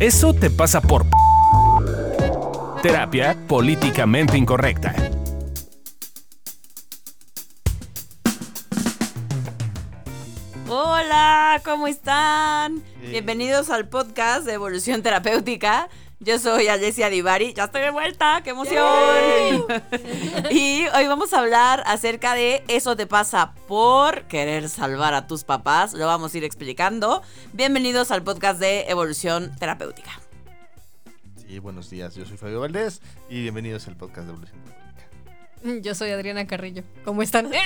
Eso te pasa por... Terapia políticamente incorrecta. Hola, ¿cómo están? Bienvenidos al podcast de Evolución Terapéutica. Yo soy Alessia Divari, ya estoy de vuelta, qué emoción. y hoy vamos a hablar acerca de eso te pasa por querer salvar a tus papás. Lo vamos a ir explicando. Bienvenidos al podcast de Evolución Terapéutica. Sí, buenos días. Yo soy Fabio Valdés y bienvenidos al podcast de Evolución Terapéutica. Yo soy Adriana Carrillo. ¿Cómo están?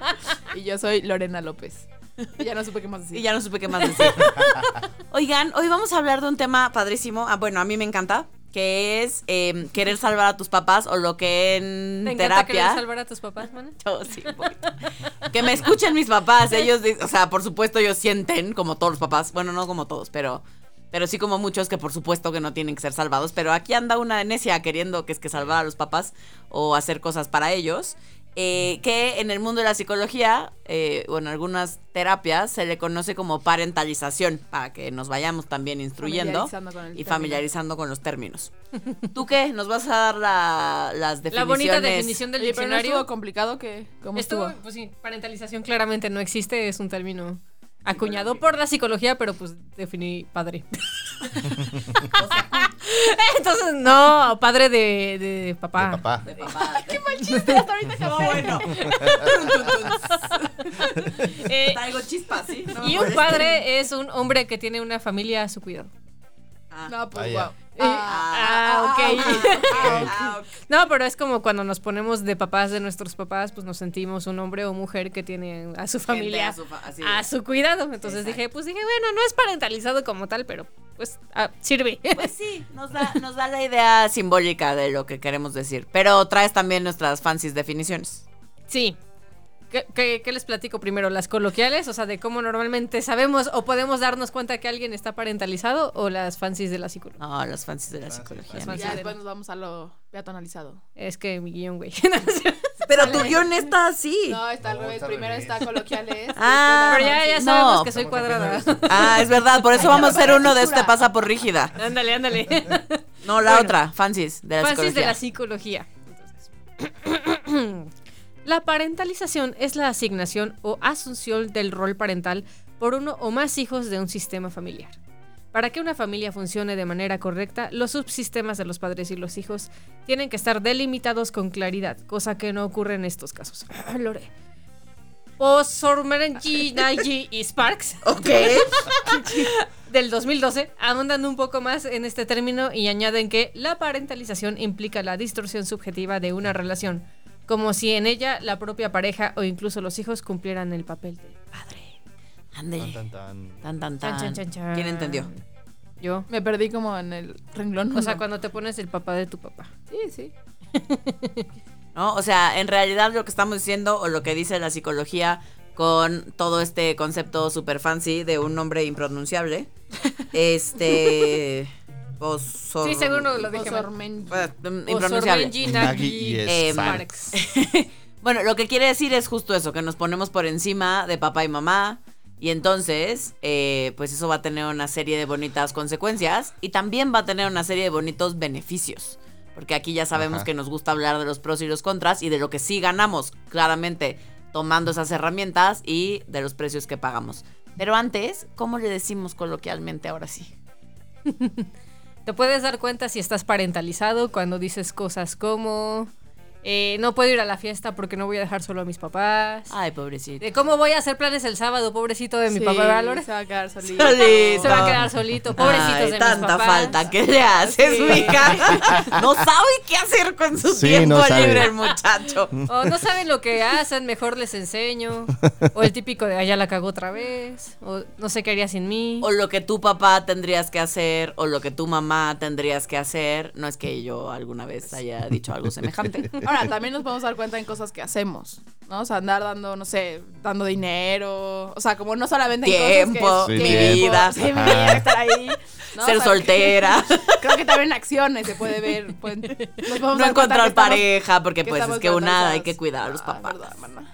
Y yo soy Lorena López. Y ya no supe qué más decir. Y ya no supe qué más decir. Oigan, hoy vamos a hablar de un tema padrísimo. Ah, bueno, a mí me encanta. Que es eh, querer salvar a tus papás o lo que en ¿Te encanta querer terapia. salvar a tus papás, mana? Yo sí, un poquito. que me escuchen mis papás. Ellos, o sea, por supuesto, ellos sienten, como todos los papás. Bueno, no como todos, pero. Pero sí como muchos que por supuesto que no tienen que ser salvados. Pero aquí anda una necia queriendo que es que salvar a los papás o hacer cosas para ellos. Eh, que en el mundo de la psicología eh, o en algunas terapias se le conoce como parentalización, para que nos vayamos también instruyendo Familiarizando con el y término. familiarizando con los términos. ¿Tú qué? ¿Nos vas a dar la- las La definiciones? bonita definición del Oye, pero no diccionario. estuvo complicado que cómo Estuvo, estuvo. pues sí, parentalización claramente no existe, es un término acuñado por la psicología, pero pues definí padre. Entonces, no, padre de, de papá. De papá. De papá. Qué mal chiste, hasta ahorita acabó bueno. Eh, Traigo chispas, ¿sí? No y un padre es un hombre que tiene una familia a su cuidado. Ah. No, pues Vaya. wow. Ah, ok. Ah, ok. No, pero es como cuando nos ponemos de papás de nuestros papás, pues nos sentimos un hombre o mujer que tiene a su familia a su fa- así. a su cuidado. Entonces Exacto. dije, pues dije, bueno, no es parentalizado como tal, pero pues ah, sirve. Pues sí, nos da, nos da la idea simbólica de lo que queremos decir. Pero traes también nuestras fancies definiciones. sí. ¿Qué, qué, qué les platico primero? ¿Las coloquiales? O sea, de cómo normalmente sabemos o podemos darnos cuenta que alguien está parentalizado o las fancies de la psicología. No, las fancies de la psicología. Las ¿no? fancies. Ya después nos vamos a lo peatonalizado. Es que mi guion, güey. Pero tu guion está así. No, está al No, revés. Primero revés. está coloquiales. Ah, pero ya, ya No. sabemos que soy cuadrada. Ah, es verdad, por eso vamos a hacer uno de este pasa por rígida. ándale, ándale. No, la Bueno. otra, fancies de la Fancies de psicología. la psicología. la parentalización es la asignación o asunción del rol parental por uno o más hijos de un sistema familiar. Para que una familia funcione de manera correcta, los subsistemas de los padres y los hijos tienen que estar delimitados con claridad, cosa que no ocurre en estos casos. Ah, Lore. Naiji y Sparks Ok. del 2012 ahondan un poco más en este término y añaden que la parentalización implica la distorsión subjetiva de una relación, como si en ella la propia pareja o incluso los hijos cumplieran el papel del padre. Ande. Tan, tan, tan. Tan, tan, tan. chan, chan, chan. ¿Quién entendió? Yo. Me perdí como en el renglón. O sea, cuando te pones el papá de tu papá. Sí, sí. ¿no? O sea, en realidad lo que estamos diciendo o lo que dice la psicología con todo este concepto super fancy de un nombre impronunciable, este... Osor- Sí, seguro lo dije. Osormen- Eh. Bueno, lo que quiere decir es justo eso, que nos ponemos por encima de papá y mamá. Y entonces, eh, pues eso va a tener una serie de bonitas consecuencias y también va a tener una serie de bonitos beneficios. Porque aquí ya sabemos Ajá. que nos gusta hablar de los pros y los contras y de lo que sí ganamos, claramente, tomando esas herramientas y de los precios que pagamos. Pero antes, ¿cómo le decimos coloquialmente ahora sí? Te puedes dar cuenta si estás parentalizado cuando dices cosas como eh, no puedo ir a la fiesta porque no voy a dejar solo a mis papás. Ay, pobrecito. De cómo voy a hacer planes el sábado, pobrecito de mi Sí, papá, ¿verdad, Lore? Se va a quedar solito. Solito. Se va a quedar solito, pobrecitos Ay, de tanta mis papás. falta que le hace Sí. su hija. No sabe qué hacer con su Sí, tiempo no libre el muchacho. O no saben lo que hacen, mejor les enseño. O el típico de allá la cagó otra vez. O no sé qué haría sin mí. O lo que tu papá tendrías que hacer, o lo que tu mamá tendrías que hacer. No es que yo alguna vez haya dicho algo semejante. Ahora, también nos podemos dar cuenta en cosas que hacemos, ¿no? O sea, andar dando, no sé, dando dinero. O sea, como no solamente en Tiempo, cosas que... mi tiempo, vida. Sí, estar ahí. ¿no? Ser O sea, soltera. Creo que también en acciones se puede ver. pueden- podemos No encontrar que estamos- pareja, porque pues es que una hay que cuidar a los Ah, papás. verdad.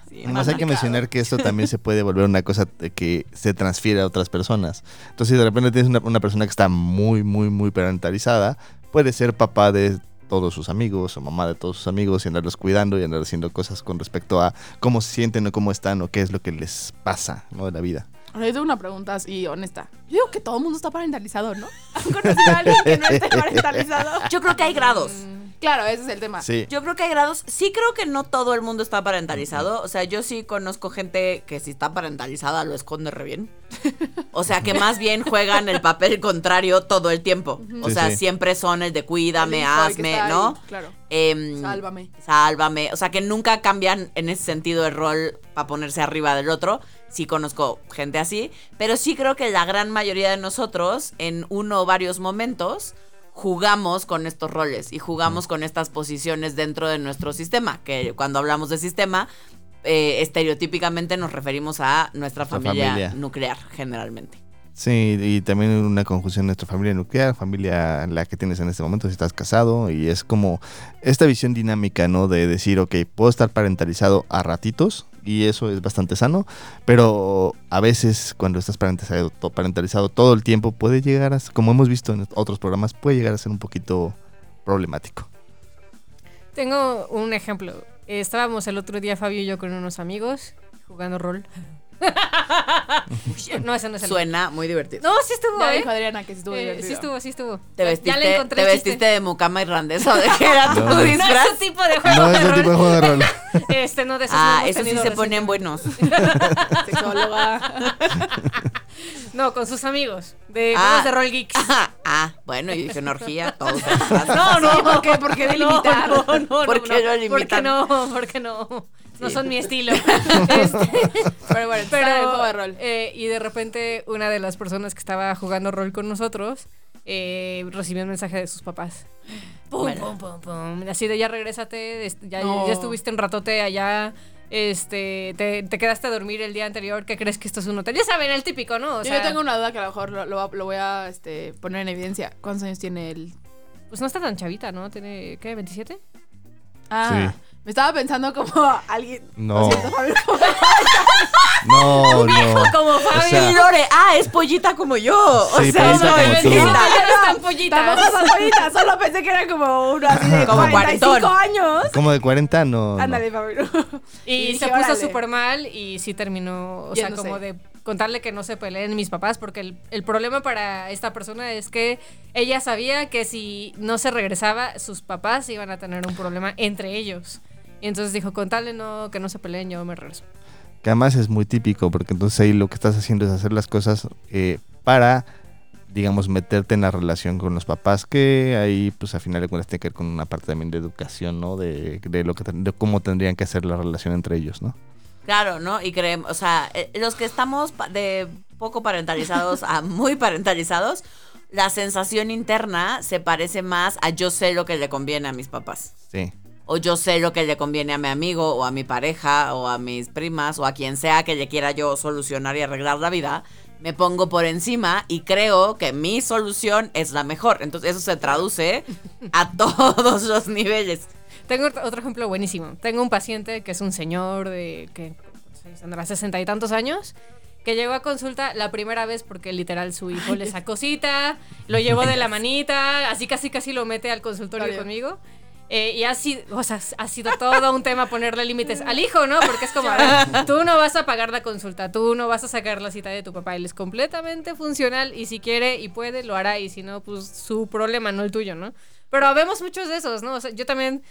Sí, Sí, Además hay que mencionar que esto también se puede volver una cosa que se transfiere a otras personas. Entonces, si de repente tienes una, una persona que está muy, muy, muy parentalizada, puede ser papá de todos sus amigos o mamá de todos sus amigos y andarlos cuidando y andar haciendo cosas con respecto a cómo se sienten o cómo están o qué es lo que les pasa ¿no? de la vida. Ahora yo tengo una pregunta así honesta. Yo digo que todo el mundo está parentalizado, ¿no? ¿Han conocido a alguien que no esté parentalizado? Yo creo que hay grados. Claro, ese es el tema. Sí. Yo creo que hay grados. Sí creo que no todo el mundo está parentalizado. O sea, yo sí conozco gente que si está parentalizada lo esconde re bien. O sea, que más bien juegan el papel contrario todo el tiempo. O sea, sí. siempre son el de cuídame, hazme, ahí, ¿no? Claro. Em, Sálvame. Sálvame. O sea, que nunca cambian en ese sentido el rol para ponerse arriba del otro. Sí conozco gente así. Pero sí creo que la gran mayoría de nosotros, en uno o varios momentos, jugamos con estos roles y jugamos con estas posiciones dentro de nuestro sistema. Que cuando hablamos de sistema, eh, estereotípicamente nos referimos a nuestra familia, familia. nuclear, generalmente. Sí, y también una conjunción de nuestra familia nuclear, familia la que tienes en este momento si estás casado, y es como esta visión dinámica, ¿no? De decir, ok, puedo estar parentalizado a ratitos, y eso es bastante sano, pero a veces cuando estás parentalizado todo el tiempo puede llegar a, como hemos visto en otros programas, puede llegar a ser un poquito problemático. Tengo un ejemplo. Estábamos el otro día, Fabio y yo, con unos amigos jugando rol. no, ese no es el. Suena muy divertido. No, sí estuvo, Ya ¿eh? dijo Adriana que sí estuvo Eh, divertido. sí estuvo, sí estuvo. ¿Te Ya- vestiste, ya le encontré te vestiste de mucama irlandesa o de qué era tu No, no. disfraz? No, ese tipo de juego No, de ese rol. tipo de juego de rol. Este, no, de esos no Ah, esos sí se ponen buenos. Sexóloga. No, con sus amigos. De Ah. juegos de rol geeks. Ah, ah, bueno, yo dije una orgía, todos. No, no, ¿por qué? ¿Por qué delimitar? No, no, no, ¿Por no, qué no? ¿Por qué no? No son mi estilo. Este, Pero bueno, pero, el juego de rol. eh, y de repente una de las personas que estaba jugando rol con nosotros eh, recibió un mensaje de sus papás. Pum, Bueno. pum, pum, pum. Así de ya regrésate, ya, No. ya estuviste un ratote allá. Este, te, te quedaste a dormir el día anterior, ¿qué crees que esto es un hotel? Ya saben, el típico, ¿no? O Yo- sea, yo tengo una duda que a lo mejor lo, lo- lo voy a este, poner en evidencia. ¿Cuántos años tiene él? Pues no está tan chavita, ¿no? Tiene, ¿qué? ¿27? Ah, Sí. Me estaba pensando como alguien. No. Siento, Fabio, como- No, no. Como O Fabi. sea, Y Lore, ah, es pollita como yo. O Sí, sea, pollita no, como tú. Ya no pollitas. Tampoco son bonitas, solo pensé que era como uno así de Como 45 cuarentón. años. Como de 40, no. no. Ándale, Fabio. Y, Y se puso súper mal y sí terminó, o sea, Yéndose. como de contarle que no se peleen mis papás, porque el, el problema para esta persona es que ella sabía que si no se regresaba, sus papás iban a tener un problema entre ellos. Y entonces dijo, contarle no, que no se peleen, yo me regreso. Que además es muy típico, porque entonces ahí lo que estás haciendo es hacer las cosas eh, para, digamos, meterte en la relación con los papás, que ahí, pues a final de cuentas, tiene que ver con una parte también de educación, ¿no? De, de lo que, de cómo tendrían que hacer la relación entre ellos, ¿no? Claro, ¿no? Y creemos, o sea, eh, los que estamos de poco parentalizados a muy parentalizados, la sensación interna se parece más a yo sé lo que le conviene a mis papás. Sí. O yo sé lo que le conviene a mi amigo, o a mi pareja, o a mis primas, o a quien sea que le quiera yo solucionar y arreglar la vida. Me pongo por encima y creo que mi solución es la mejor. Entonces eso se traduce a todos los niveles. Tengo otro- ejemplo buenísimo. Tengo un paciente que es un señor de que tendrá sesenta y tantos años que llegó a consulta la primera vez porque literal su hijo le sacó cita, lo llevó de la manita, así casi casi lo mete al consultorio conmigo. Eh, y ha sido, o sea, ha sido todo un tema ponerle límites al hijo, ¿no? Porque es como, ver, tú no vas a pagar la consulta, tú no vas a sacar la cita de tu papá. Él es completamente funcional y si quiere y puede, lo hará. Y si no, pues su problema, no el tuyo, ¿no? Pero vemos muchos de esos, ¿no? O sea, yo también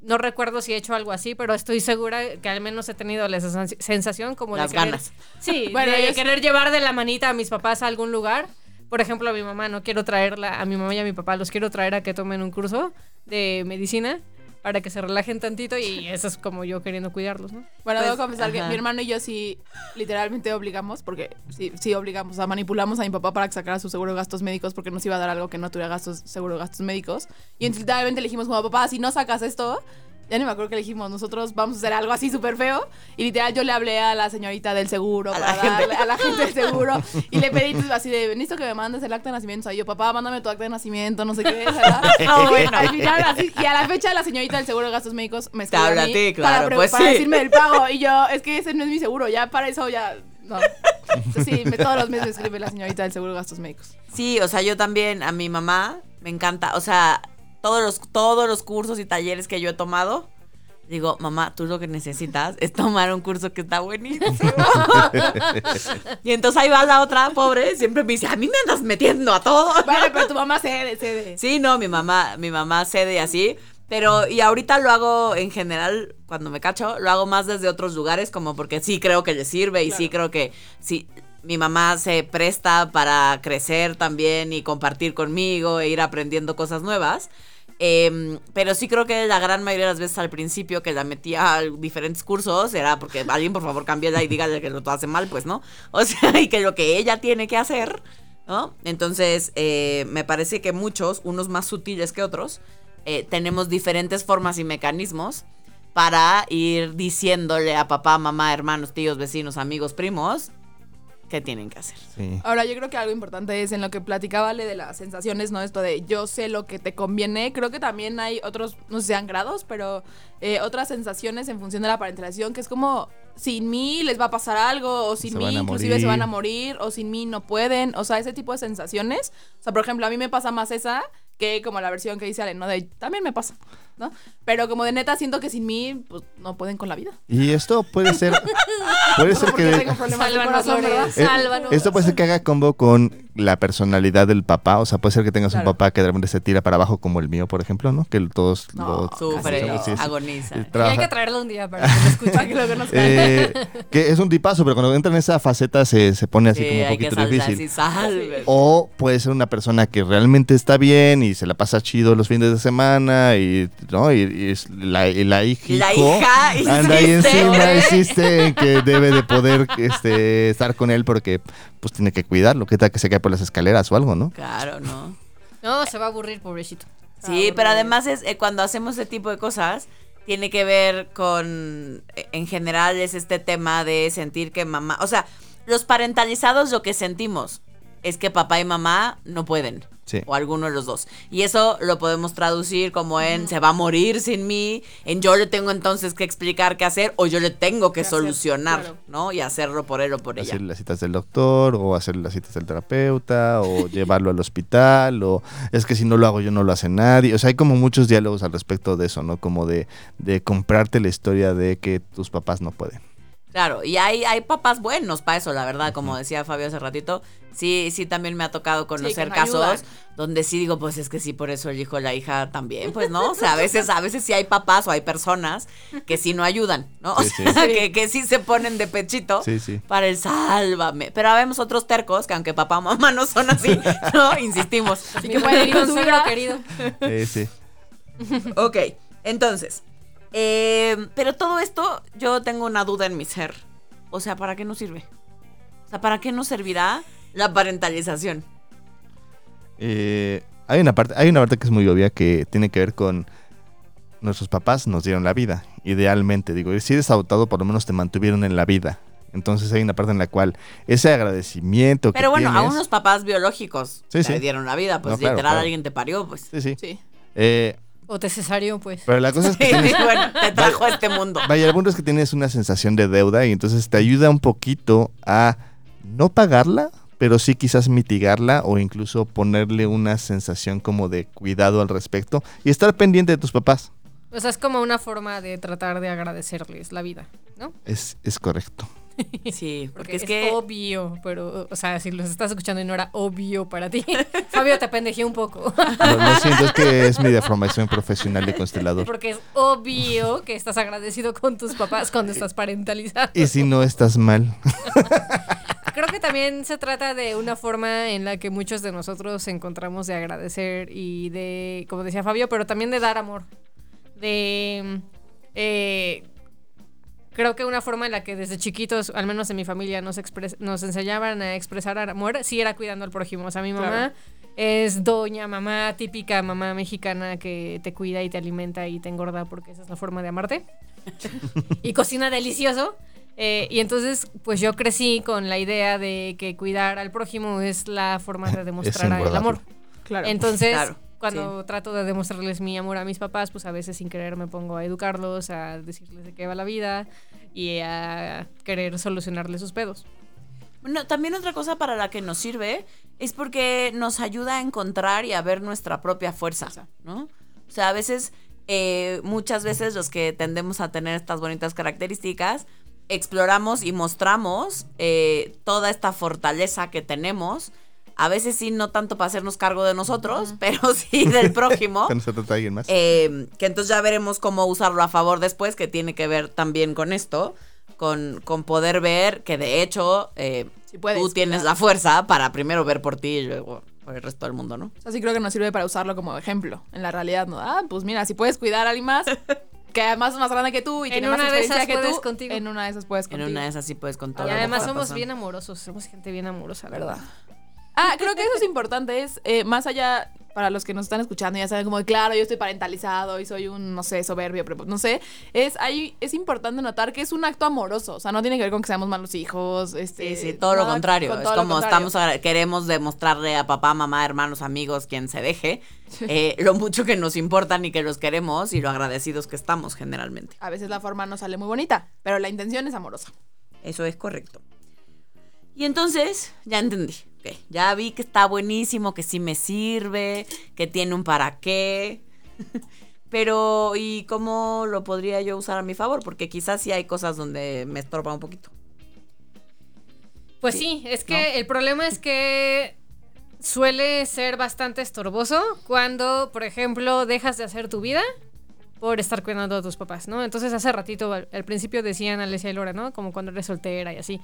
no recuerdo si he hecho algo así, pero estoy segura que al menos he tenido la sens- sensación como Las de querer, ganas. Sí, Bueno, de querer llevar de la manita a mis papás a algún lugar. Por ejemplo, a mi mamá, no quiero traerla, a mi mamá y a mi papá los quiero traer a que tomen un curso de medicina para que se relajen tantito y eso es como yo queriendo cuidarlos, ¿no? Bueno, Pues, debo confesar que mi hermano y yo sí literalmente obligamos, porque sí, sí obligamos, o sea, manipulamos a mi papá para que sacara su seguro de gastos médicos porque nos iba a dar algo que no tuviera gastos, seguro de gastos médicos. Y entonces literalmente le dijimos como, papá, si no sacas esto, Ya ni me acuerdo que le dijimos, nosotros vamos a hacer algo así súper feo. Y literal yo le hablé a la señorita del seguro, A para la gente. darle- a la gente del seguro. Y le pedí pues, así de, necesito que me mandes el acta de nacimiento. O sea, yo, papá, mándame tu acta de nacimiento, no sé qué. ¿verdad? No, bueno. Al final, así, y a la fecha la señorita del seguro de gastos médicos me habla a mí ti, para, claro, pre- pues para sí. decirme del pago. Y yo, es que ese no es mi seguro, ya para eso ya... No. Sí, me- todos los meses me escribe la señorita del seguro de gastos médicos. Sí, o sea, yo también, a mi mamá, me encanta. O sea, todos los, todos los cursos y talleres que yo he tomado, digo, mamá, tú lo que necesitas es tomar un curso que está buenísimo. y entonces ahí va la otra, pobre, siempre me dice, a mí me andas metiendo a todo. Vale, pero tu mamá cede, cede. Sí, no, mi mamá, mi mamá cede y así. Pero, y ahorita lo hago en general, cuando me cacho, lo hago más desde otros lugares, como porque sí creo que le sirve y sí creo que sí, mi mamá se presta para crecer también y compartir conmigo e ir aprendiendo cosas nuevas. Em, pero sí creo que la gran mayoría de las veces al principio que la metía a diferentes cursos era porque alguien por favor cámbiala y dígale que lo hace mal, pues, ¿no? O sea, y que lo que ella tiene que hacer, ¿no? Entonces, eh, me parece que muchos, unos más sutiles que otros, eh, tenemos diferentes formas y mecanismos para ir diciéndole a papá, mamá, hermanos, tíos, vecinos, amigos, primos, qué tienen que hacer. Sí. Ahora, yo creo que algo importante es en lo que platicaba Ale de las sensaciones, ¿no? Esto de yo sé lo que te conviene. Creo que también hay otros, no sé si sean grados, pero eh, otras sensaciones en función de la parentalización, que es como sin mí les va a pasar algo, o sin Se mí inclusive se van a morir, o sin mí no pueden. O sea, ese tipo de sensaciones. O sea, por ejemplo, a mí me pasa más esa que como la versión que dice Ale, ¿no? De también me pasa, ¿no? Pero como de neta siento que sin mí, pues no pueden con la vida. Y esto puede ser, puede ser que tengo problemas de Sálvanos, corazón, ¿verdad? Lore, Eh, sálvanos. Esto puede ser que haga combo con la personalidad del papá. O sea, puede ser que tengas un papá que de repente se tira para abajo como el mío, por ejemplo, ¿no? Que todos No, lo Sufre, sí, sí. agoniza. Y hay que traerlo un día para que lo escuchen. Que lo conozcan. Eh, que es un tipazo, pero cuando entra en esa faceta se, se pone así Sí, como un hay que poquito difícil. O puede ser una persona que realmente está bien y se la pasa chido los fines de semana y, ¿no? y, y es la, y la hija, La hija anda ahí encima, insiste en que debe de poder este, estar con él porque pues tiene que cuidarlo. ¿Qué tal que se cae por las escaleras o algo, no? Claro, ¿no? No, se va a aburrir, pobrecito. Sí, pero además es eh, cuando hacemos ese tipo de cosas tiene que ver con eh, en general es este tema de sentir que mamá, o sea, los parentalizados lo que sentimos es que papá y mamá no pueden. Sí. O alguno de los dos. Y eso lo podemos traducir como en se va a morir sin mí, en yo le tengo entonces que explicar qué hacer o yo le tengo que solucionar, Claro. ¿no? Y hacerlo por él o por ella. Hacer las citas del doctor o hacer las citas del terapeuta o llevarlo al hospital o es que si no lo hago yo no lo hace nadie. O sea, hay como muchos diálogos al respecto de eso, ¿no? Como de, de comprarte la historia de que tus papás no pueden. Claro, y hay, hay papás buenos para eso, la verdad, como decía Fabio hace ratito. Sí, sí, también me ha tocado conocer casos ayudan. donde sí digo, pues es que sí, por eso el hijo o la hija también, pues, ¿no? O sea, a veces, a veces sí hay papás o hay personas que sí no ayudan, ¿no? O Sí, sí. sea, Que, que sí se ponen de pechito Sí, sí. para el sálvame. Pero vemos otros tercos que aunque papá o mamá no son así, ¿no? Insistimos. Así que pueden ir con su Consuegro vida. querido. Eh, sí. Ok, entonces, eh, pero todo esto yo tengo una duda en mi ser. O sea, ¿para qué nos sirve? O sea, ¿para qué nos servirá la parentalización? Eh, hay una parte, hay una parte que es muy obvia que tiene que ver con nuestros papás nos dieron la vida. Idealmente, digo, si eres adoptado, por lo menos te mantuvieron en la vida. Entonces hay una parte en la cual ese agradecimiento que Pero bueno, a tienes- unos papás biológicos Sí, dieron la vida, pues No, claro, literal claro. alguien te parió, pues. Sí, sí. Sí. Eh, O te cesario, pues. pero la cosa es que tienes, bueno, te trajo a este mundo. Vaya, el punto es que tienes una sensación de deuda y entonces te ayuda un poquito a no pagarla, pero sí quizás mitigarla o incluso ponerle una sensación como de cuidado al respecto y estar pendiente de tus papás. O sea, es como una forma de tratar de agradecerles la vida, ¿no? Es, es correcto. Sí, porque, Porque es es, que obvio, pero, o sea, si los estás escuchando y no era obvio para ti, Fabio te pendejé un poco. Lo, lo siento, es que es mi deformación profesional de constelador. Porque es obvio que estás agradecido con tus papás cuando estás parentalizado. Y si no estás mal. Creo que también se trata de una forma en la que muchos de nosotros encontramos de agradecer y de, como decía Fabio, pero también de dar amor. De. eh, creo que una forma en la que desde chiquitos, al menos en mi familia, nos, expres- nos enseñaban a expresar amor, sí era cuidando al prójimo. O sea, mi mamá Claro. es doña mamá, típica mamá mexicana que te cuida y te alimenta y te engorda porque esa es la forma de amarte. y cocina delicioso. Eh, y entonces, pues yo crecí con la idea de que cuidar al prójimo es la forma de demostrar el amor. Claro. Entonces, Claro, cuando trato de demostrarles mi amor a mis papás, pues a veces sin querer me pongo a educarlos, a decirles de qué va la vida y a querer solucionarles sus pedos. Bueno, también otra cosa para la que nos sirve es porque nos ayuda a encontrar y a ver nuestra propia fuerza, ¿no? O sea, a veces, eh, muchas veces los que tendemos a tener estas bonitas características, exploramos y mostramos eh, toda esta fortaleza que tenemos. A veces sí, no tanto para hacernos cargo de nosotros, pero sí del prójimo. Cuando se trata de alguien más. Eh, que entonces ya veremos cómo usarlo a favor después, que tiene que ver también con esto, con, con poder ver que de hecho eh, Sí puedes, tú tienes claro. la fuerza para primero ver por ti y luego por el resto del mundo, ¿no? O sea, sí creo que nos sirve para usarlo como ejemplo en la realidad, ¿no? Ah, pues mira, si puedes cuidar a alguien más, que además es más grande que tú y En tiene más una de experiencia esas que puedes tú, contigo. en una de esas puedes En contigo. una de esas sí puedes contar. y además somos bien amorosos, somos gente bien amorosa, la ¿verdad? Ah, creo que eso es importante, es eh, más allá, para los que nos están escuchando, ya saben como, de, claro, yo estoy parentalizado y soy un, no sé, soberbio, pero no sé, es, ahí, es importante notar que es un acto amoroso, o sea, no tiene que ver con que seamos malos hijos, este... Sí, sí, todo lo contrario. con Es como contrario. estamos queremos demostrarle a papá, mamá, hermanos, amigos, quien se deje, eh, lo mucho que nos importan y que los queremos y lo agradecidos que estamos generalmente. A veces la forma no sale muy bonita, pero la intención es amorosa. Eso es correcto. Y entonces, ya entendí. Ok, Ya vi que está buenísimo, que sí me sirve, que tiene un para qué. Pero, ¿y cómo lo podría yo usar a mi favor? Porque quizás sí hay cosas donde me estorba un poquito. Pues sí, es que el problema es que suele ser bastante estorboso cuando, por ejemplo, dejas de hacer tu vida por estar cuidando a tus papás, ¿no? Entonces hace ratito, al, al principio decían Alesia y Laura, ¿no? Como cuando eres soltera y así.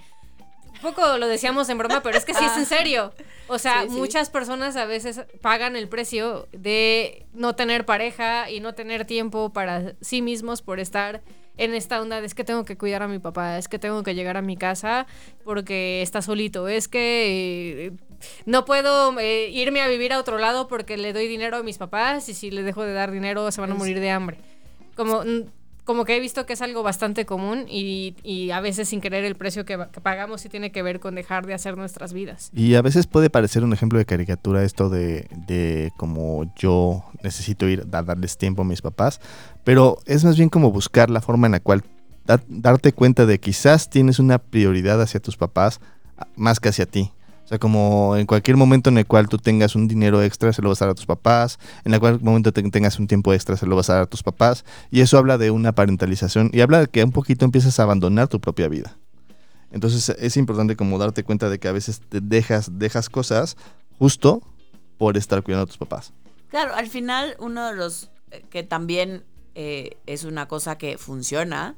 Un poco lo decíamos en broma, pero es que sí es en serio. O sea, Sí, sí. muchas personas a veces pagan el precio de no tener pareja y no tener tiempo para sí mismos por estar en esta onda de es que tengo que cuidar a mi papá, es que tengo que llegar a mi casa porque está solito, es que eh, no puedo eh, irme a vivir a otro lado porque le doy dinero a mis papás y si les dejo de dar dinero se van a morir de hambre. Como, como que he visto que es algo bastante común y, y a veces sin querer el precio que, que pagamos sí tiene que ver con dejar de hacer nuestras vidas. Y a veces puede parecer un ejemplo de caricatura esto de, de como yo necesito ir a darles tiempo a mis papás, pero es más bien como buscar la forma en la cual da- darte cuenta de quizás tienes una prioridad hacia tus papás más que hacia ti. O sea, como en cualquier momento en el cual tú tengas un dinero extra, se lo vas a dar a tus papás. En cualquier momento te- tengas un tiempo extra, se lo vas a dar a tus papás. Y eso habla de una parentalización y habla de que un poquito empiezas a abandonar tu propia vida. Entonces es importante como darte cuenta de que a veces te dejas, dejas cosas justo por estar cuidando a tus papás. Claro, al final uno de los eh, que también eh, es una cosa que funciona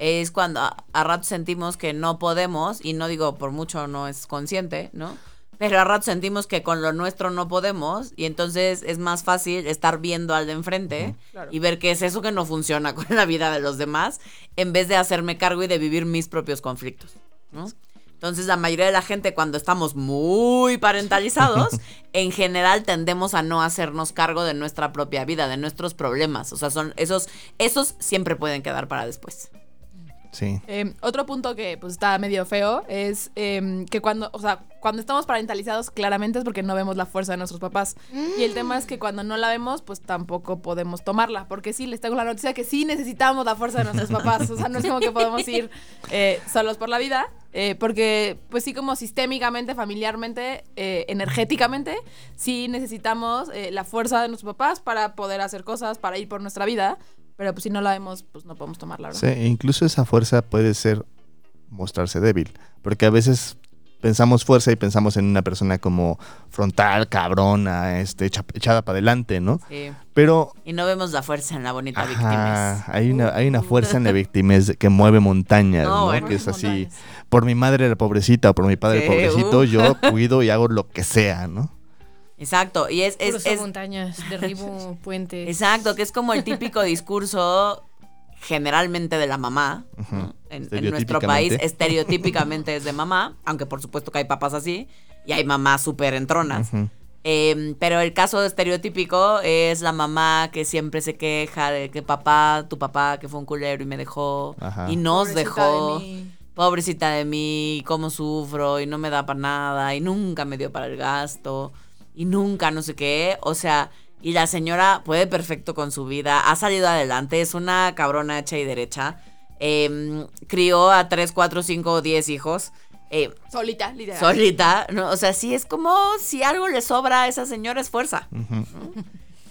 es cuando a, a ratos sentimos que no podemos, y no digo por mucho no es consciente, ¿no? Pero a ratos sentimos que con lo nuestro no podemos y entonces es más fácil estar viendo al de enfrente Claro. y ver qué es eso que no funciona con la vida de los demás en vez de hacerme cargo y de vivir mis propios conflictos, ¿no? Entonces la mayoría de la gente cuando estamos muy parentalizados, en general tendemos a no hacernos cargo de nuestra propia vida, de nuestros problemas. O sea, son esos, esos siempre pueden quedar para después. Sí. Eh, otro punto que pues está medio feo es eh, que cuando, o sea, cuando estamos parentalizados claramente es porque no vemos la fuerza de nuestros papás. Y el tema es que cuando no la vemos, pues tampoco podemos tomarla. Porque sí, les tengo la noticia que sí necesitamos la fuerza de nuestros papás. O sea, no es como que podemos ir eh, solos por la vida. eh, porque pues sí como sistémicamente, familiarmente, eh, energéticamente, sí necesitamos eh, la fuerza de nuestros papás para poder hacer cosas, para ir por nuestra vida. Pero pues si no la vemos, pues no podemos tomarla. ¿verdad? Sí, e incluso esa fuerza puede ser mostrarse débil, porque a veces pensamos fuerza y pensamos en una persona como frontal, cabrona, este, echa- echada para adelante, ¿no? Sí. Pero Y no vemos la fuerza en la bonita ajá, víctima. hay una, hay una fuerza en la victimez que mueve montañas, No, ¿no? bueno. que es así, Montañas. por mi madre la pobrecita o por mi padre el Sí, pobrecito, uh. yo cuido y hago lo que sea, ¿no? Exacto. Y es, es, es- montañas, derribo puentes. Exacto, que es como el típico discurso generalmente de la mamá. ¿no? en, en nuestro país Estereotípicamente. es de mamá, aunque por supuesto que hay papás así y hay mamás súper entronas. Eh, pero el caso estereotípico es la mamá que siempre se queja de que papá, tu papá que fue un culero y me dejó Ajá. y nos Pobrecita dejó. de mí. Pobrecita de mí, cómo sufro y no me da para nada y nunca me dio para el gasto y nunca no sé qué. O sea, y la señora puede perfecto con su vida, ha salido adelante, es una cabrona hecha y derecha. Em, crió a 3, 4, 5, 10 hijos. eh, Solita, literal. solita, ¿no? O sea, sí es como si algo le sobra a esa señora es fuerza.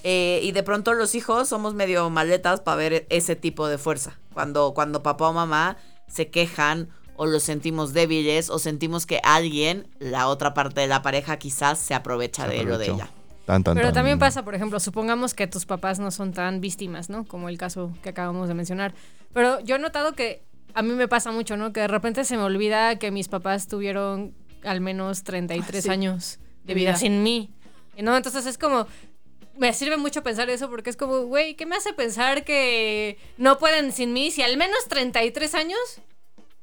Eh, y de pronto los hijos somos medio maletas para ver ese tipo de fuerza. Cuando, cuando papá o mamá se quejan o los sentimos débiles o sentimos que alguien, la otra parte de la pareja, quizás se aprovecha Se de él o de ella. Tan, tan, Pero tan. también pasa, por ejemplo, supongamos que tus papás no son tan víctimas, ¿no? Como el caso que acabamos de mencionar. Pero yo he notado que a mí me pasa mucho, ¿no? Que de repente se me olvida que mis papás tuvieron al menos 33 Sí. años de De vida vida. sin mí. ¿No? Entonces es como... Me sirve mucho pensar eso porque es como, güey, ¿qué me hace pensar que no pueden sin mí si al menos 33 años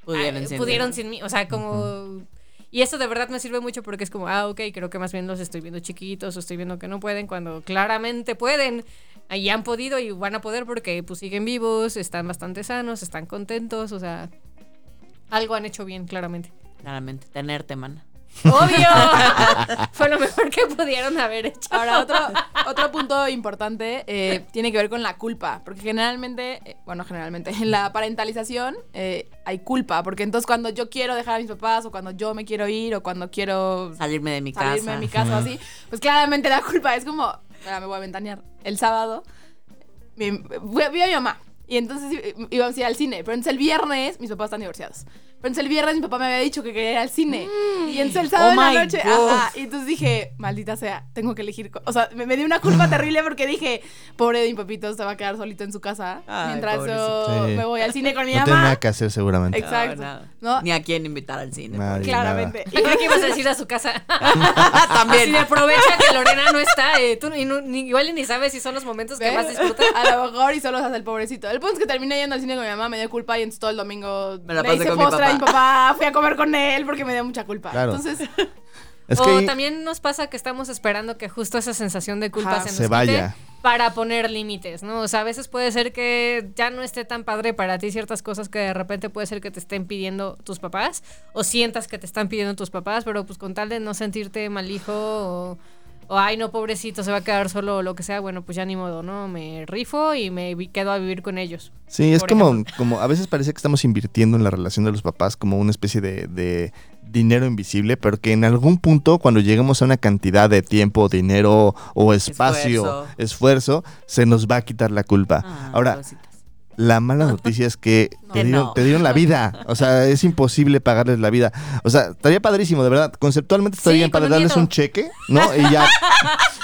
Pudieron, ah, sin pudieron mí. sin mí. O sea, como... Y eso de verdad me sirve mucho porque es como, ah, ok, creo que más bien los estoy viendo chiquitos o estoy viendo que no pueden cuando claramente pueden. Y han podido y van a poder porque pues siguen vivos, están bastante sanos, están contentos, o sea, algo han hecho bien, claramente. Claramente, tenerte, man. ¡Obvio! Fue lo mejor que pudieron haber hecho. Ahora, otro, otro punto importante eh, tiene que ver con la culpa. Porque generalmente, eh, bueno, generalmente, en la parentalización eh, hay culpa. Porque entonces cuando yo quiero dejar a mis papás, o cuando yo me quiero ir, o cuando quiero Salirme de mi salirme casa. de mi casa o así, pues claramente la culpa es como, ahora me voy a ventanear. El sábado, mi, vi a mi mamá. Y entonces íbamos a ir al cine. Pero entonces el viernes, mis papás están divorciados. Pero entonces el viernes mi papá me había dicho que quería ir al cine. Y entonces el sábado Oh en la noche, ajá. Y entonces dije, maldita sea, tengo que elegir. O sea, me, me dio una culpa terrible porque dije, pobre de mi papito, se va a quedar solito en su casa. Ay, mientras yo. Sí. me voy al cine con mi No tiene mamá. nada que hacer seguramente. Exacto. No, no. ¿No? Ni a quién invitar al cine. Nadie, Claramente. ¿Y qué ibas a decir a su casa? También. Así de aprovecha que Lorena no está. eh, tú y no- ni- igual ni sabes si son los momentos que ¿Ves? más disfrutas. A lo mejor y solo se hace el pobrecito. El punto es que terminé yendo al cine con mi mamá, me dio culpa y entonces todo el domingo Me la le hice con postre a mi papá. fui a comer con él porque me dio mucha culpa. Claro. Entonces, Es o también nos pasa que estamos esperando que justo esa sensación de culpa Ajá. se nos Se quite vaya. para poner límites, ¿no? O sea, a veces puede ser que ya no esté tan padre para ti ciertas cosas que de repente puede ser que te estén pidiendo tus papás o sientas que te están pidiendo tus papás, pero pues con tal de no sentirte mal hijo o, o, ay no pobrecito se va a quedar solo o lo que sea, bueno pues ya ni modo, ¿no? Me rifo y me vi- quedo a vivir con ellos. Sí, es como, ejemplo. como a veces parece que estamos invirtiendo en la relación de los papás como una especie de, de dinero invisible, pero que en algún punto cuando lleguemos a una cantidad de tiempo, dinero o espacio, Esfuerzo. esfuerzo, se nos va a quitar la culpa. Ah, Ahora. La mala noticia es que te, Que dieron, no. te dieron la vida. O sea, es imposible pagarles la vida. O sea, estaría padrísimo, de verdad. Conceptualmente estaría Sí, bien para darles un cheque, ¿no? Y ya.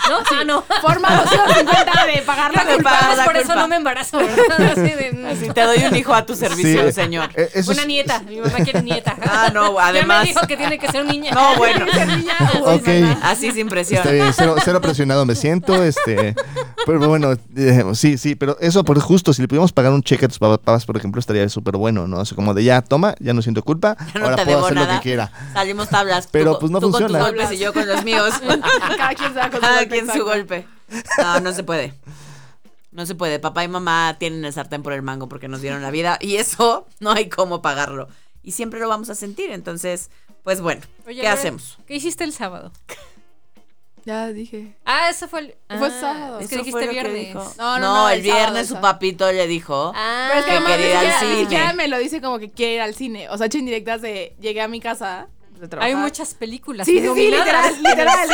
¿No? Ah, no. forma 250 de pagar la De culpa. pagar la por eso culpa. no me embarazo, ¿verdad? Así de, mm, Así te doy un hijo a tu servicio, Sí. señor. Eh, eso Una es- nieta, mi mamá quiere nieta. Ah, no, Ya además. me dijo que tiene que ser niña. No, bueno. Niña, Ok. Así sin presión. Está bien, cero, cero presionado me siento, este, pero bueno, eh, sí, sí, pero eso por justo, si le pudiéramos pagar un cheque a tus papás, por ejemplo, estaría súper bueno, ¿no? O sea, como de ya, toma, ya no siento culpa, Ya no ahora te puedo debo hacer lo nada. que quiera. Salimos tablas. Pero, tú, pues, no tú funciona. con tus golpes y yo con los míos. Cada quien se da con su Cada golpe, quien su golpe. No, no se puede. No se puede. Papá y mamá tienen el sartén por el mango porque nos dieron la vida y eso no hay cómo pagarlo. Y siempre lo vamos a sentir. Entonces, pues bueno, Oye, ¿qué hacemos? ¿Qué hiciste el sábado? Ya dije. Ah, eso fue el. Fue ah, sábado. Es que Eso dijiste que viernes. dijo. No, No, no, no, el viernes su sábado. papito le dijo. Ah, Pero es que Que quería ir al cine. siquiera me lo dice como que quiere ir al cine. O sea, hecho indirectas de llegué a mi casa de trabajar. hay muchas películas. Sí, sí, sí, literal, en el literal.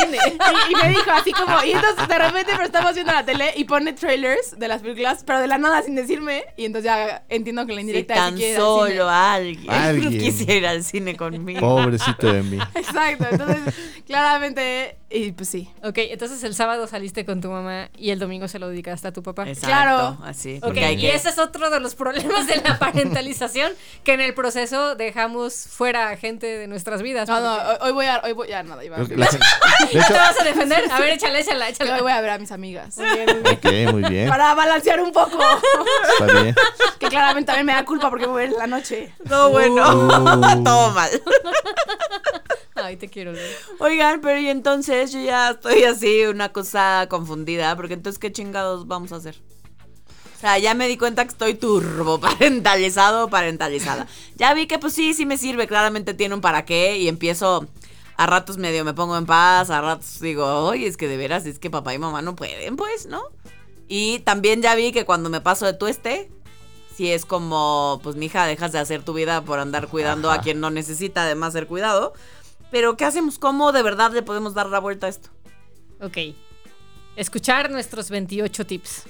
Y, y me dijo así como, y entonces de repente pero estamos viendo la tele y pone trailers de las películas, pero de la nada sin decirme. Y entonces ya entiendo que la indirecta es tan solo alguien, Alguien. quisiera ir al cine conmigo. Pobrecito de mí. Exacto, entonces claramente, y pues sí. Ok, entonces el sábado saliste con tu mamá y el domingo se lo dedicaste a tu papá. Exacto, Claro. así. Ok, y que- ese es otro de los problemas de la parentalización, que en el proceso dejamos fuera a gente de nuestras vidas. No, no, hoy, hoy voy a, hoy voy, ya nada, iba a Creo que la gente- de ¿Ya hecho, te vas a defender? A ver, échala, échala, que échala. hoy voy a ver a mis amigas. ok, muy bien. Para balancear un poco. Está bien. que claramente también me da culpa porque voy a ver en la noche. No, bueno. Uh. Todo mal. Ay, te quiero, Leo. Oigan, pero y entonces yo ya estoy así, una cosa confundida, porque entonces, ¿qué chingados vamos a hacer? O sea, ya me di cuenta que estoy turbo parentalizado parentalizada. Ya vi que pues sí, sí me sirve, claramente tiene un para qué y empiezo a ratos medio me pongo en paz, a ratos digo, oye, es que de veras, es que papá y mamá no pueden, pues, ¿no? Y también ya vi que cuando me paso de tueste, si es como, pues, mija, dejas de hacer tu vida por andar cuidando a quien no necesita además ser cuidado. Pero, ¿qué hacemos? ¿Cómo de verdad le podemos dar la vuelta a esto? Ok. Escuchar nuestros 28 tips.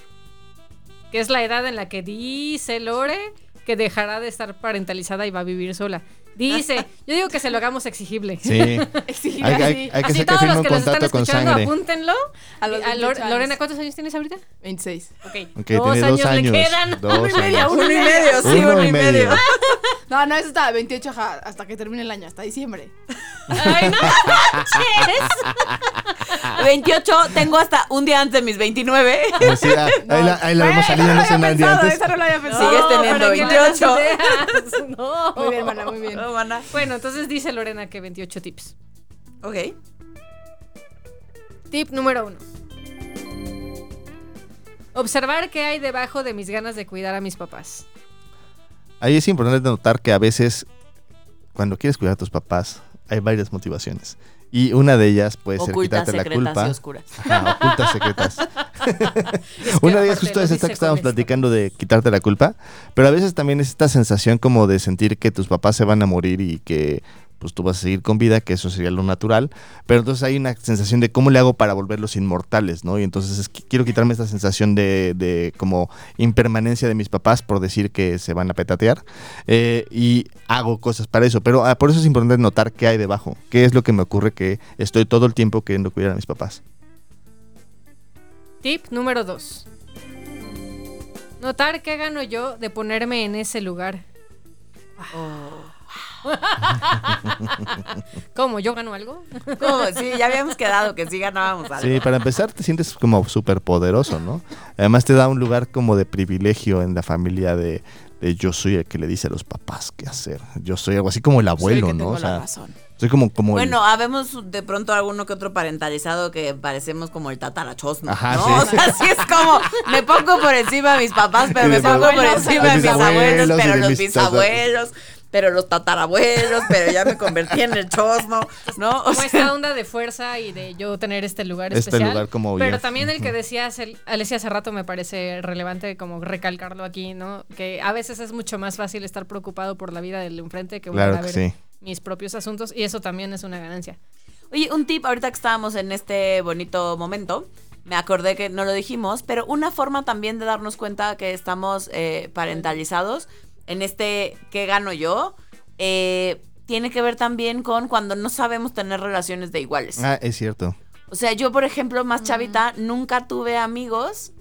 Que es la edad en la que dice Lore que dejará de estar parentalizada y va a vivir sola. Dice, yo digo que se lo hagamos exigible. Sí. Exigir Hay, así. hay- hay que Así que todos los que los están escuchando, sangre. apúntenlo. A los A Lore- 28 años. Lorena, ¿cuántos años tienes ahorita? 26. Ok. Tiene dos años le quedan. Dos Uno y medio, uno Uno y medio, sí, Uno uno y medio. medio. No, no, es hasta 28 ajá, hasta que termine el año, hasta diciembre. Ay, no manches. 28, tengo hasta un día antes de mis 29. Pues sí, ah, ahí la, ahí la vemos saliendo no no lo había pensado. Sigues No, teniendo ¿para qué le das 28. ideas? No. Muy bien, mana, muy bien. No, mana. Bueno, entonces dice Lorena que 28 tips. Ok. Tip número uno. Observar qué hay debajo de mis ganas de cuidar a mis papás. Ahí es importante notar que a veces, cuando quieres cuidar a tus papás, hay varias motivaciones. Y una de ellas puede ser Ocultas, quitarte la secretas culpa. y oscuras. Ajá, ocultas secretas. Es que Una de ellas justo es esta que estábamos esto. platicando de quitarte la culpa, pero a veces también es esta sensación como de sentir que tus papás se van a morir y que pues tú vas a seguir con vida, que eso sería lo natural, pero entonces hay una sensación de cómo le hago para volverlos inmortales, ¿no? Y entonces es que quiero quitarme esta sensación de, de como impermanencia de mis papás por decir que se van a petatear eh, y hago cosas para eso, pero ah, por eso es importante notar qué hay debajo, qué es lo que me ocurre que estoy todo el tiempo queriendo cuidar a mis papás. Tip número 2. Notar qué gano yo de ponerme en ese lugar. ¿Cómo? ¿Yo gano algo? ¿Cómo? Sí, ya habíamos quedado que sí ganábamos algo. Sí, para empezar te sientes como súper poderoso, ¿no? Además te da un lugar como de privilegio en la familia de, de yo soy el que le dice a los papás qué hacer. Yo soy algo así como el Soy el abuelo, que ¿no? tengo O la razón. Soy como, como el- Bueno, habemos de pronto alguno que otro parentalizado que parecemos como el tatarachosno, Ajá, ¿no? sí. O sea, sí es como, me pongo por encima de mis papás, pero me pongo por encima de mis mis abuelos, pero los bisabuelos, pero los tatarabuelos, pero ya me convertí en el chosno, ¿no? O sea, esta onda de fuerza y de yo tener este lugar Este especial. lugar como Pero también el que decías, el- Alessia hace rato me parece relevante como recalcarlo aquí, ¿no? Que a veces es mucho más fácil estar preocupado por la vida del enfrente que Claro volver a que ver sí. Mis propios asuntos y eso también es una ganancia. Oye, un tip, ahorita que estábamos en este bonito momento, me acordé que no lo dijimos, pero una forma también de darnos cuenta que estamos eh, parentalizados en este ¿qué gano yo? Eh, tiene que ver también con cuando no sabemos tener relaciones de iguales. Ah, es cierto. O sea, yo, por ejemplo, más chavita, nunca tuve amigos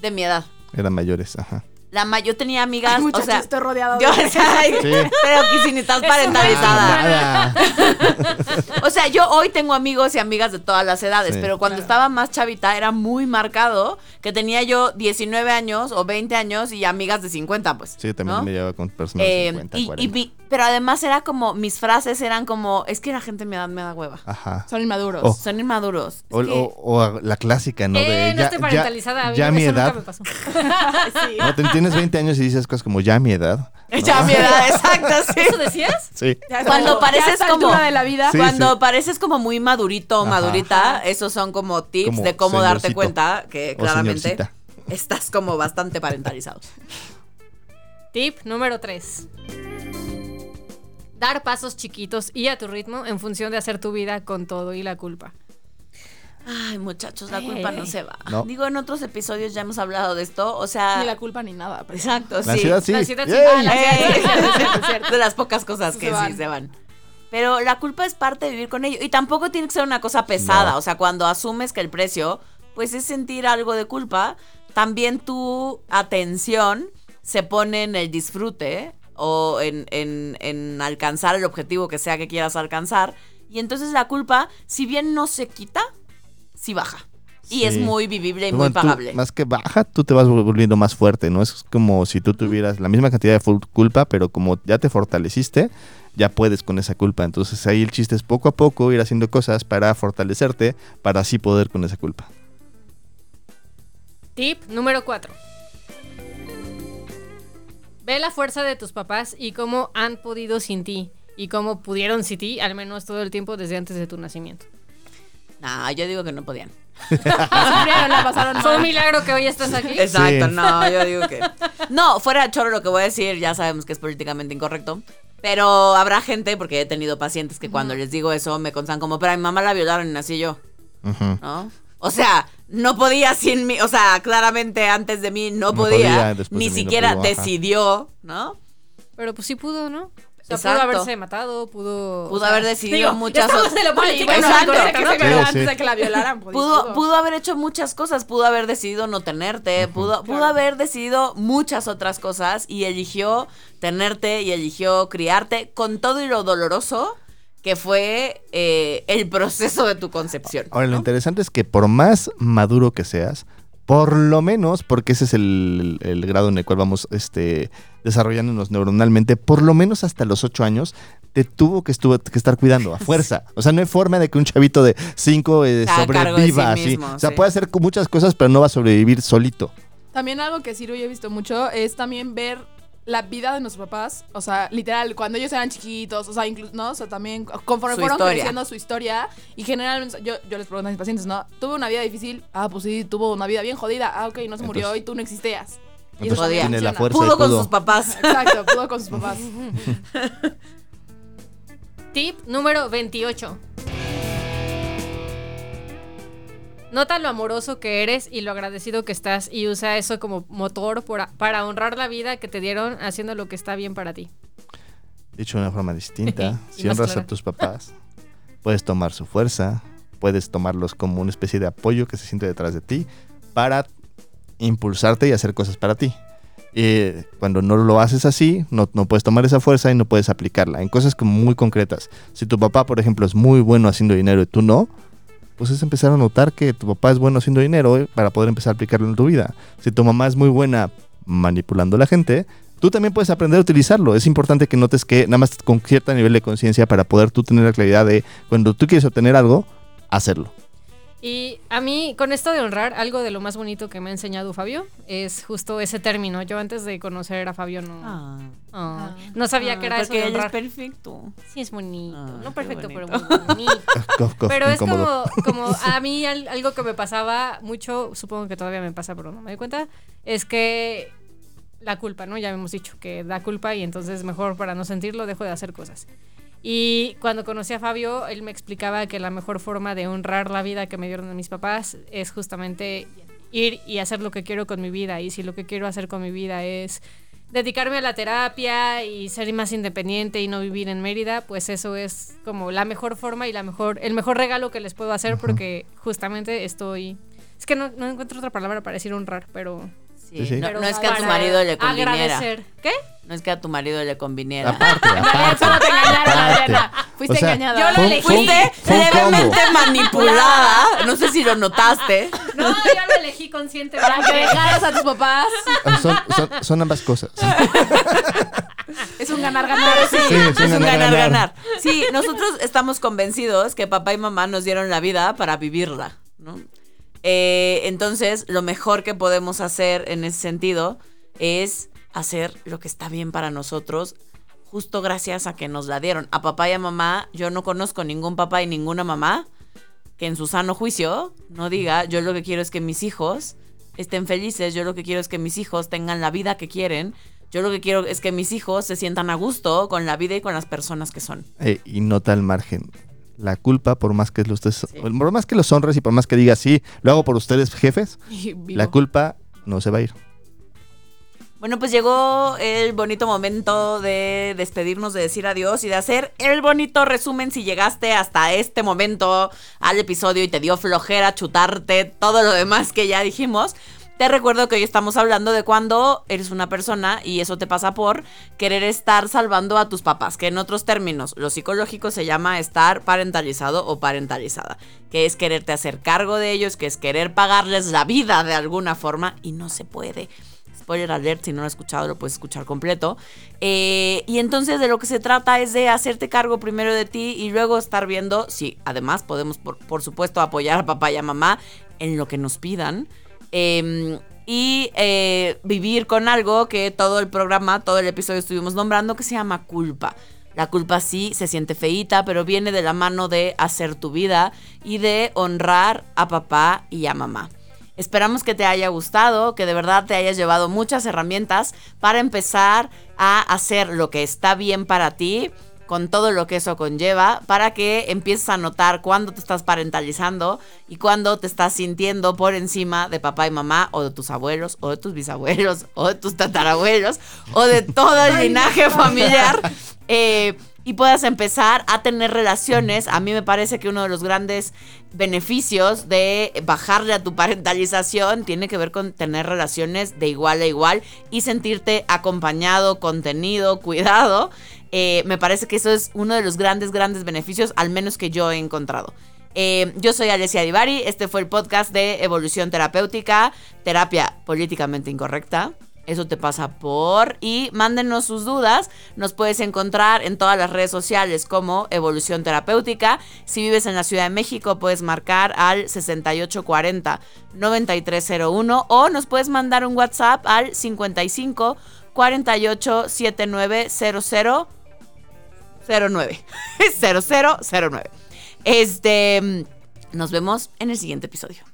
de mi edad. Eran mayores, ajá. La ma- yo tenía amigas, Ay, o sea, estoy rodeada yo, de... o sea, ay, Sí. pero que si ni estás parentalizada. Ah, nada. O sea, yo hoy tengo amigos y amigas de todas las edades, Sí. pero cuando estaba más chavita era muy marcado que tenía yo 19 años o 20 años y amigas de 50, pues. Sí, también ¿no? me llevaba con personas Eh, de 50, y- y 40. mi- pero además era como, mis frases eran como, es que la gente de mi edad me da hueva. Ajá. Son inmaduros. Oh. Son inmaduros. O, que- o- o la clásica, ¿no? eh, de no ya, estoy ya- parentalizada. ya mi nunca edad. me pasó. Sí. No, te- tienes 20 años y dices cosas como ya mi edad. Ya mi edad, exacto, sí. ¿Eso decías? Sí. Cuando pareces como- de la vida. Sí, Cuando sí. pareces como muy madurito o Ajá. madurita, esos son como tips Como de cómo darte cuenta que claramente señorcita. estás como bastante parentalizado. Tip número 3. Dar pasos chiquitos y a tu ritmo en función de hacer tu vida con todo y la culpa. Ay, muchachos, la culpa no se va. No. Digo, en otros episodios ya hemos hablado de esto, o sea... Ni la culpa ni nada. pero- Exacto, La sí. sí. La sí. Ah, la Eh, de las pocas cosas Se que sí se van. Pero la culpa es parte de vivir con ello. Y tampoco tiene que ser una cosa pesada. No. O sea, cuando asumes que el precio, pues es sentir algo de culpa, también tu atención se pone en el disfrute o en, en- en alcanzar el objetivo que sea que quieras alcanzar. Y entonces la culpa, si bien no se quita, sí baja. Y Sí. es muy vivible y muy Bueno, tú, pagable. más que baja, tú te vas volviendo más fuerte, ¿no? Es como si tú tuvieras la misma cantidad de full culpa, pero como ya te fortaleciste, ya puedes con esa culpa. Entonces ahí el chiste es poco a poco ir haciendo cosas para fortalecerte, para así poder con esa culpa. Tip número 4. Ve la fuerza de tus papás y cómo han podido sin ti. Y cómo pudieron sin ti, al menos todo el tiempo desde antes de tu nacimiento. Nah, yo digo que no podían. La pasaron Fue un milagro que hoy estás aquí. Exacto, Sí. no, yo digo que. No, fuera de choro lo que voy a decir, ya sabemos que es políticamente incorrecto. Pero habrá gente, porque he tenido pacientes que cuando les digo eso me contan como, pero a mi mamá la violaron y nací yo, Ujú. ¿no? O sea, no podía sin mí, o sea, claramente antes de mí no, No podía, ni no siquiera pudo, decidió, ¿no? Pero pues sí pudo, ¿no? O sea, Exacto. pudo haberse matado, pudo... Pudo o sea, haber decidido digo, muchas estamos otras- de la No, y política bueno, Exacto. antes de que, se Sí, violaran, sí. antes de que la violaran, pues, Pudo, pudo haber hecho muchas cosas, pudo haber decidido no tenerte, pudo, pudo haber decidido muchas otras cosas y eligió tenerte y eligió criarte con todo y lo doloroso que fue eh, el proceso de tu concepción. Ahora, lo interesante es que por más maduro que seas, por lo menos, porque ese es el, el grado en el cual vamos este, desarrollándonos neuronalmente, por lo menos hasta los ocho años, te tuvo que, estuvo, que estar cuidando a fuerza. O sea, no hay forma de que un chavito de cinco eh, sí sobreviva así. o sea, sí. puede hacer muchas cosas, pero no va a sobrevivir solito. También algo que Ciro yo he visto mucho es también ver la vida de nuestros papás, o sea, literal, cuando ellos eran chiquitos, o sea, incluso, ¿no? O sea, también conforme Su fueron historia. creciendo su historia y generalmente, yo, yo les pregunto a mis pacientes, ¿no? ¿Tuvo una vida difícil? Ah, pues sí, tuvo una vida bien jodida. Ah, ok, no se murió Entonces- y tú no existías. Y Entonces tiene la fuerza. Pudo y con sus papás. Exacto, pudo con sus papás. Tip número 28. Nota lo amoroso que eres y lo agradecido que estás y usa eso como motor por- para honrar la vida que te dieron haciendo lo que está bien para ti. Dicho de una forma distinta, si honras clara. a tus papás, puedes tomar su fuerza, puedes tomarlos como una especie de apoyo que se siente detrás de ti para impulsarte y hacer cosas para ti. Y cuando no lo haces así, no, no puedes tomar esa fuerza y no puedes aplicarla en cosas como muy concretas. Si tu papá, por ejemplo, es muy bueno haciendo dinero y tú no, pues es empezar a notar que tu papá es bueno haciendo dinero eh, para poder empezar a aplicarlo en tu vida. Si tu mamá es muy buena manipulando a la gente, tú también puedes aprender a utilizarlo. Es importante que notes que nada más con cierto nivel de conciencia para poder tú tener la claridad de cuando tú quieres obtener algo, hacerlo. Y a mí, con esto de honrar, algo de lo más bonito que me ha enseñado Fabio es justo ese término. Yo antes de conocer a Fabio no, Ah. ah, no sabía que era eso porque de él es honrar. perfecto. Sí, es bonito. Ah, no perfecto, pero bonito. muy bonito. Cof, cof, Pero es como, como a mí al- algo que me pasaba mucho, supongo que todavía me pasa, pero no me doy cuenta, es que la culpa, ¿no? Ya hemos dicho que da culpa y entonces mejor para no sentirlo dejo de hacer cosas. Y cuando conocí a Fabio, él me explicaba que la mejor forma de honrar la vida que me dieron mis papás es justamente ir y hacer lo que quiero con mi vida. Y si lo que quiero hacer con mi vida es dedicarme a la terapia y ser más independiente y no vivir en Mérida, pues eso es como la mejor forma y la mejor, el mejor regalo que les puedo hacer porque justamente estoy... Es que no, no encuentro otra palabra para decir honrar, pero... Sí, Sí, sí. No, no es que a tu marido le conviniera. Agradecer. ¿Qué? No es que a tu marido le conviniera. Aparte, aparte. Solo te engañaron. Fuiste O sea, engañada. yo un- elegí. Fuiste fue un combo. levemente manipulada. No sé si lo notaste. No, yo lo elegí conscientemente. Para que dejaras a tus papás. Son, son- son ambas cosas. Es un ganar-ganar. Sí, Sí, es un ganar-ganar. Sí, nosotros estamos convencidos que papá y mamá nos dieron la vida para vivirla, ¿no? Eh, entonces, lo mejor que podemos hacer en ese sentido es hacer lo que está bien para nosotros, justo gracias a que nos la dieron. A papá y a mamá, yo no conozco ningún papá y ninguna mamá que en su sano juicio no diga, yo lo que quiero es que mis hijos estén felices, yo lo que quiero es que mis hijos tengan la vida que quieren, yo lo que quiero es que mis hijos se sientan a gusto con la vida y con las personas que son. Eh, y nota el margen. La culpa, por más que los estés- por más que los honres y por más que digas sí, lo hago por ustedes, jefes, la culpa no se va a ir. Bueno, pues llegó el bonito momento de despedirnos, de decir adiós y de hacer el bonito resumen si llegaste hasta este momento al episodio y te dio flojera chutarte todo lo demás que ya dijimos. Te recuerdo que hoy estamos hablando de cuando eres una persona y eso te pasa por querer estar salvando a tus papás, que en otros términos, lo psicológico se llama estar parentalizado o parentalizada, que es quererte hacer cargo de ellos, que es querer pagarles la vida de alguna forma y no se puede. Spoiler alert, si no lo has escuchado lo puedes escuchar completo. Eh, y entonces de lo que se trata es de hacerte cargo primero de ti y luego estar viendo si además podemos por, por supuesto apoyar a papá y a mamá en lo que nos pidan. Eh, y eh, vivir con algo que todo el programa, todo el episodio estuvimos nombrando, que se llama culpa. La culpa sí se siente feíta, pero viene de la mano de hacer tu vida y de honrar a papá y a mamá. Esperamos que te haya gustado, que de verdad te hayas llevado muchas herramientas para empezar a hacer lo que está bien para ti con todo lo que eso conlleva, para que empieces a notar cuándo te estás parentalizando y cuándo te estás sintiendo por encima de papá y mamá, o de tus abuelos, o de tus bisabuelos, o de tus tatarabuelos, o de todo el linaje familiar. Eh, y puedas empezar a tener relaciones. A mí me parece que uno de los grandes beneficios de bajarle a tu parentalización tiene que ver con tener relaciones de igual a igual y sentirte acompañado, contenido, cuidado. Eh, me parece que eso es uno de los grandes, grandes beneficios, al menos que yo he encontrado. Eh, yo soy Alessia Divari, este fue el podcast de Evolución Terapéutica, terapia políticamente incorrecta. Eso te pasa por. Y mándenos sus dudas. Nos puedes encontrar en todas las redes sociales como Evolución Terapéutica. Si vives en la Ciudad de México, puedes marcar al 6840-9301 o nos puedes mandar un WhatsApp al 55 48 79 00 09. 0009. Este. Nos vemos en el siguiente episodio.